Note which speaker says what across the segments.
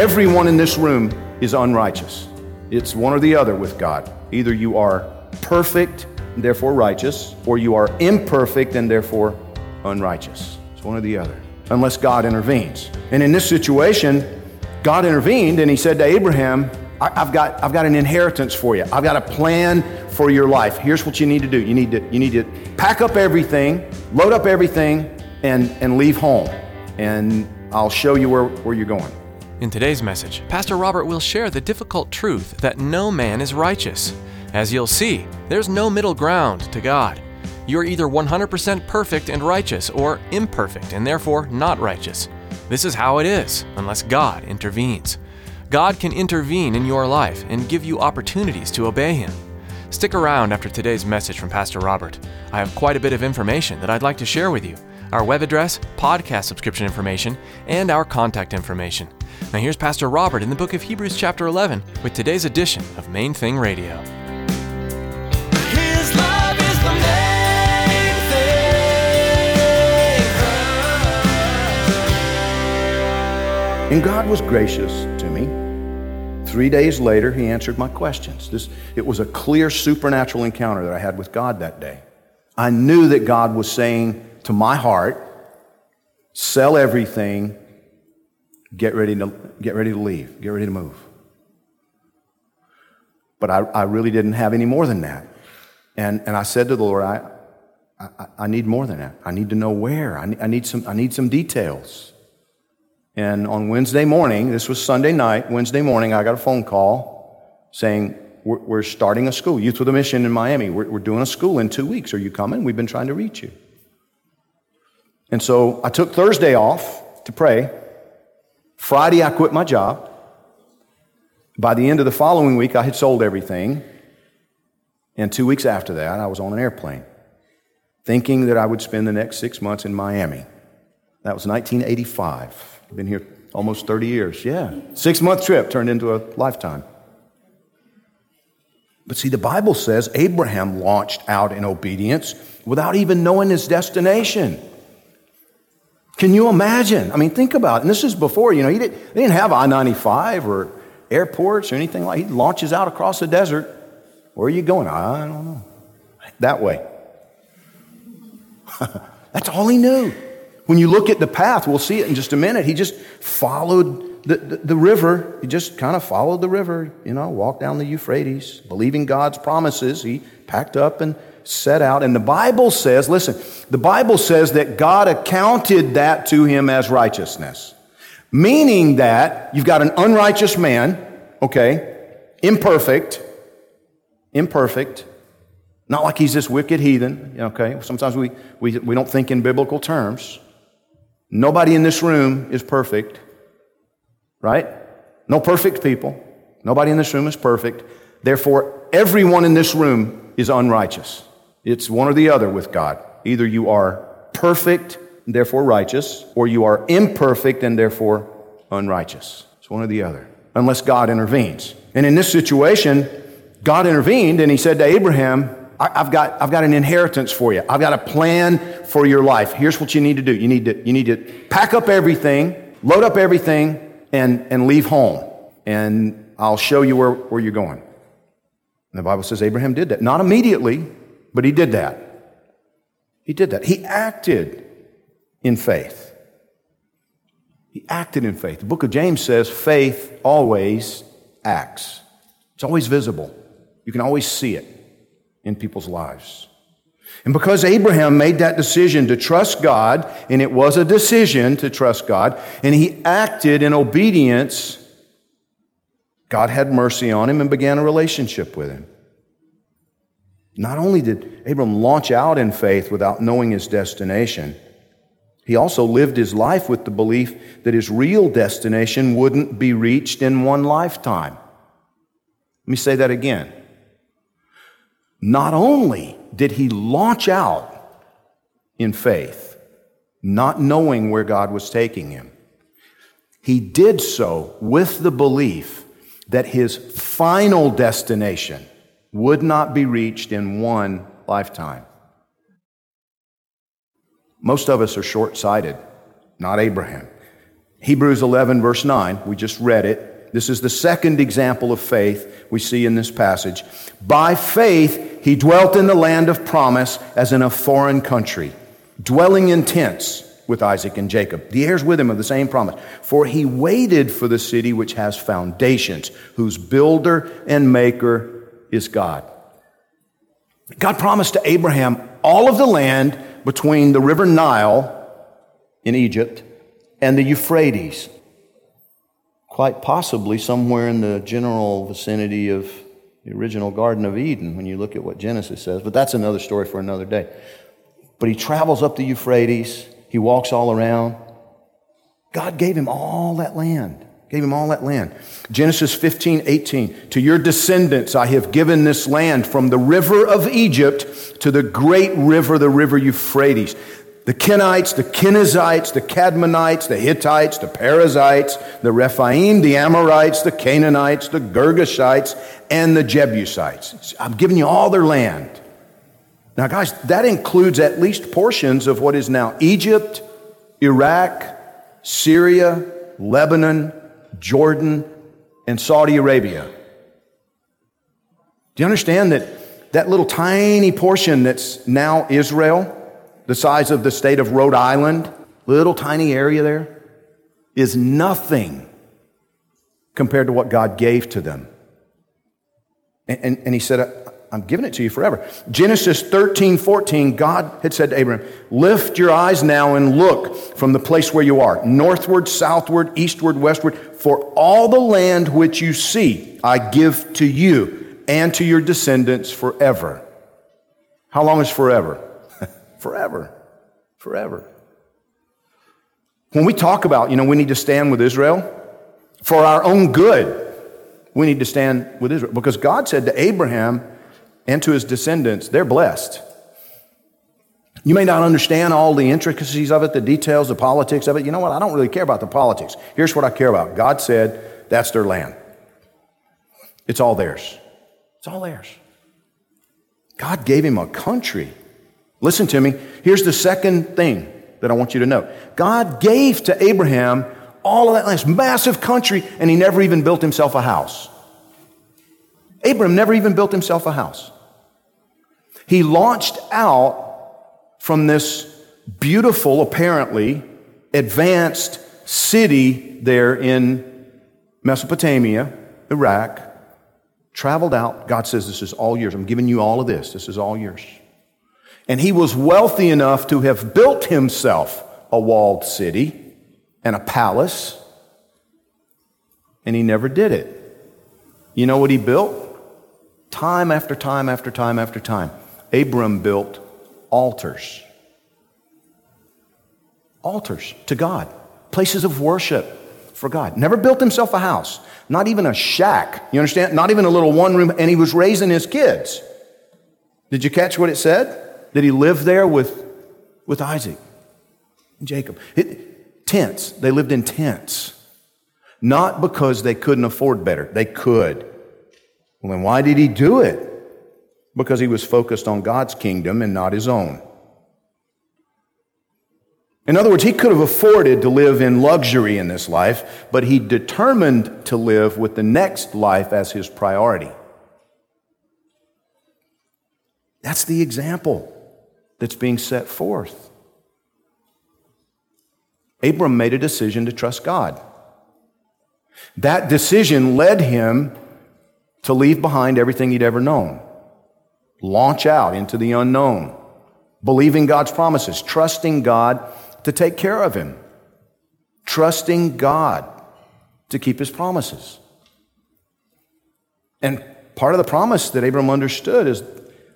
Speaker 1: Everyone in this room is unrighteous. It's one or the other with God. Either you are perfect and therefore righteous, or you are imperfect and therefore unrighteous. It's one or the other, unless God intervenes. And in this situation, God intervened and he said to Abraham, I've got, I've got an inheritance for you. I've got a plan for your life. Here's what you need to do. You need to, you need to pack up everything, load up everything, and, and leave home. And I'll show you where, where you're going.
Speaker 2: In today's message, Pastor Robert will share the difficult truth that no man is righteous. As you'll see, there's no middle ground to God. You're either 100% perfect and righteous or imperfect and therefore not righteous. This is how it is, unless God intervenes. God can intervene in your life and give you opportunities to obey Him. Stick around after today's message from Pastor Robert. I have quite a bit of information that I'd like to share with you our web address, podcast subscription information, and our contact information. Now, here's Pastor Robert in the book of Hebrews, chapter 11, with today's edition of Main Thing Radio.
Speaker 3: His love is the main thing.
Speaker 1: And God was gracious to me. Three days later, He answered my questions. This, it was a clear supernatural encounter that I had with God that day. I knew that God was saying to my heart, sell everything, get ready to, get ready to leave, get ready to move. But I, I really didn't have any more than that. And, and I said to the Lord, I, I, I need more than that. I need to know where. I need, I need, some, I need some details. And on Wednesday morning, this was Sunday night, Wednesday morning, I got a phone call saying, We're, we're starting a school, Youth with a Mission in Miami. We're, we're doing a school in two weeks. Are you coming? We've been trying to reach you. And so I took Thursday off to pray. Friday, I quit my job. By the end of the following week, I had sold everything. And two weeks after that, I was on an airplane, thinking that I would spend the next six months in Miami. That was 1985. I've been here almost 30 years. Yeah. Six month trip turned into a lifetime. But see, the Bible says Abraham launched out in obedience without even knowing his destination. Can you imagine? I mean, think about it. And this is before, you know, he didn't, they didn't have I 95 or airports or anything like He launches out across the desert. Where are you going? I don't know. That way. That's all he knew. When you look at the path, we'll see it in just a minute. He just followed the, the, the river. He just kind of followed the river, you know, walked down the Euphrates, believing God's promises. He packed up and set out. And the Bible says, listen, the Bible says that God accounted that to him as righteousness. Meaning that you've got an unrighteous man, okay, imperfect, imperfect, not like he's this wicked heathen, okay? Sometimes we, we, we don't think in biblical terms. Nobody in this room is perfect, right? No perfect people. Nobody in this room is perfect. Therefore, everyone in this room is unrighteous. It's one or the other with God. Either you are perfect and therefore righteous, or you are imperfect and therefore unrighteous. It's one or the other, unless God intervenes. And in this situation, God intervened and he said to Abraham, I've got, I've got an inheritance for you. I've got a plan for your life. Here's what you need to do. You need to, you need to pack up everything, load up everything, and, and leave home. And I'll show you where, where you're going. And the Bible says Abraham did that. Not immediately, but he did that. He did that. He acted in faith. He acted in faith. The book of James says faith always acts. It's always visible. You can always see it in people's lives. And because Abraham made that decision to trust God, and it was a decision to trust God, and he acted in obedience, God had mercy on him and began a relationship with him. Not only did Abram launch out in faith without knowing his destination, he also lived his life with the belief that his real destination wouldn't be reached in one lifetime. Let me say that again. Not only did he launch out in faith, not knowing where God was taking him, he did so with the belief that his final destination would not be reached in one lifetime. Most of us are short sighted, not Abraham. Hebrews 11, verse 9, we just read it. This is the second example of faith we see in this passage. By faith, he dwelt in the land of promise as in a foreign country, dwelling in tents with Isaac and Jacob, the heirs with him of the same promise. For he waited for the city which has foundations, whose builder and maker is God. God promised to Abraham all of the land between the river Nile in Egypt and the Euphrates, quite possibly somewhere in the general vicinity of the original Garden of Eden when you look at what Genesis says, but that's another story for another day. But he travels up the Euphrates, he walks all around. God gave him all that land. Gave him all that land. Genesis 15, 18. To your descendants I have given this land from the river of Egypt to the great river, the river Euphrates. The Kenites, the Kenizzites, the Cadmonites, the Hittites, the Perizzites, the Rephaim, the Amorites, the Canaanites, the Girgashites, and the Jebusites. I'm giving you all their land. Now, guys, that includes at least portions of what is now Egypt, Iraq, Syria, Lebanon, Jordan, and Saudi Arabia. Do you understand that that little tiny portion that's now Israel, the size of the state of Rhode Island, little tiny area there, is nothing compared to what God gave to them? And, and, and he said, I'm giving it to you forever. Genesis 13, 14, God had said to Abraham, Lift your eyes now and look from the place where you are, northward, southward, eastward, westward, for all the land which you see I give to you and to your descendants forever. How long is forever? forever. Forever. When we talk about, you know, we need to stand with Israel for our own good, we need to stand with Israel because God said to Abraham, and to his descendants, they're blessed. You may not understand all the intricacies of it, the details, the politics of it. You know what? I don't really care about the politics. Here's what I care about God said that's their land, it's all theirs. It's all theirs. God gave him a country. Listen to me. Here's the second thing that I want you to know God gave to Abraham all of that land, massive country, and he never even built himself a house. Abraham never even built himself a house. He launched out from this beautiful, apparently, advanced city there in Mesopotamia, Iraq, traveled out. God says, This is all yours. I'm giving you all of this. This is all yours. And he was wealthy enough to have built himself a walled city and a palace, and he never did it. You know what he built? Time after time after time after time. Abram built altars. Altars to God, places of worship for God. Never built himself a house, not even a shack. You understand? Not even a little one room, and he was raising his kids. Did you catch what it said? That he lived there with, with Isaac and Jacob. It, tents. They lived in tents. Not because they couldn't afford better. They could. Well, then why did he do it? Because he was focused on God's kingdom and not his own. In other words, he could have afforded to live in luxury in this life, but he determined to live with the next life as his priority. That's the example that's being set forth. Abram made a decision to trust God. That decision led him to leave behind everything he'd ever known launch out into the unknown, believing God's promises, trusting God to take care of him, trusting God to keep his promises. And part of the promise that Abram understood is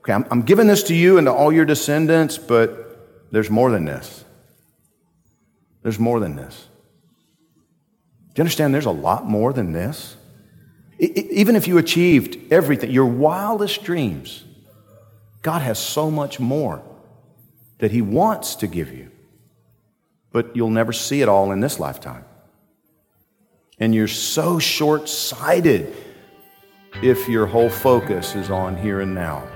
Speaker 1: okay, I'm, I'm giving this to you and to all your descendants, but there's more than this. There's more than this. Do you understand there's a lot more than this? even if you achieved everything, your wildest dreams, God has so much more that He wants to give you. But you'll never see it all in this lifetime. And you're so short sighted if your whole focus is on here and now.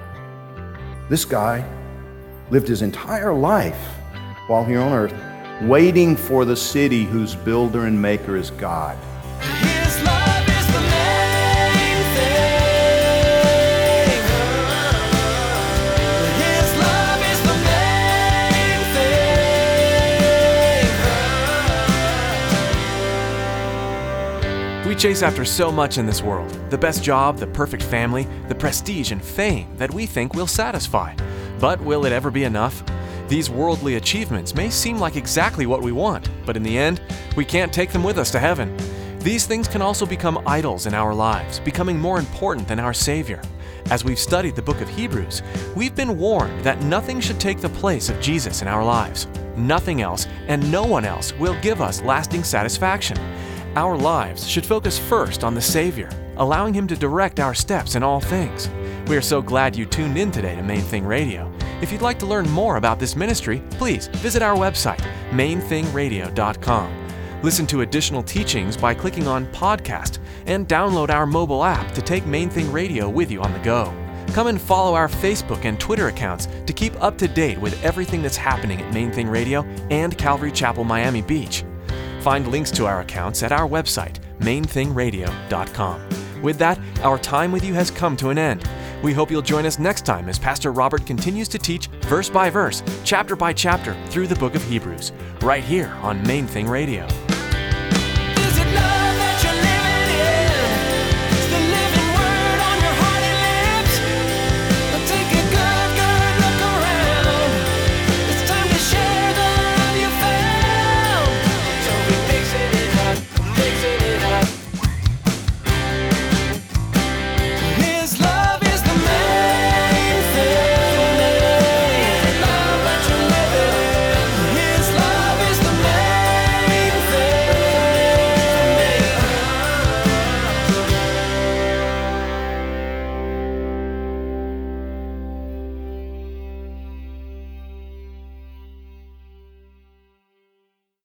Speaker 1: This guy lived his entire life while here on earth waiting for the city whose builder and maker is God.
Speaker 2: Chase after so much in this world the best job, the perfect family, the prestige and fame that we think will satisfy. But will it ever be enough? These worldly achievements may seem like exactly what we want, but in the end, we can't take them with us to heaven. These things can also become idols in our lives, becoming more important than our Savior. As we've studied the book of Hebrews, we've been warned that nothing should take the place of Jesus in our lives. Nothing else and no one else will give us lasting satisfaction. Our lives should focus first on the Savior, allowing Him to direct our steps in all things. We are so glad you tuned in today to Main Thing Radio. If you'd like to learn more about this ministry, please visit our website, mainthingradio.com. Listen to additional teachings by clicking on Podcast and download our mobile app to take Main Thing Radio with you on the go. Come and follow our Facebook and Twitter accounts to keep up to date with everything that's happening at Main Thing Radio and Calvary Chapel, Miami Beach. Find links to our accounts at our website, mainthingradio.com. With that, our time with you has come to an end. We hope you'll join us next time as Pastor Robert continues to teach verse by verse, chapter by chapter through the book of Hebrews, right here on Main Thing Radio.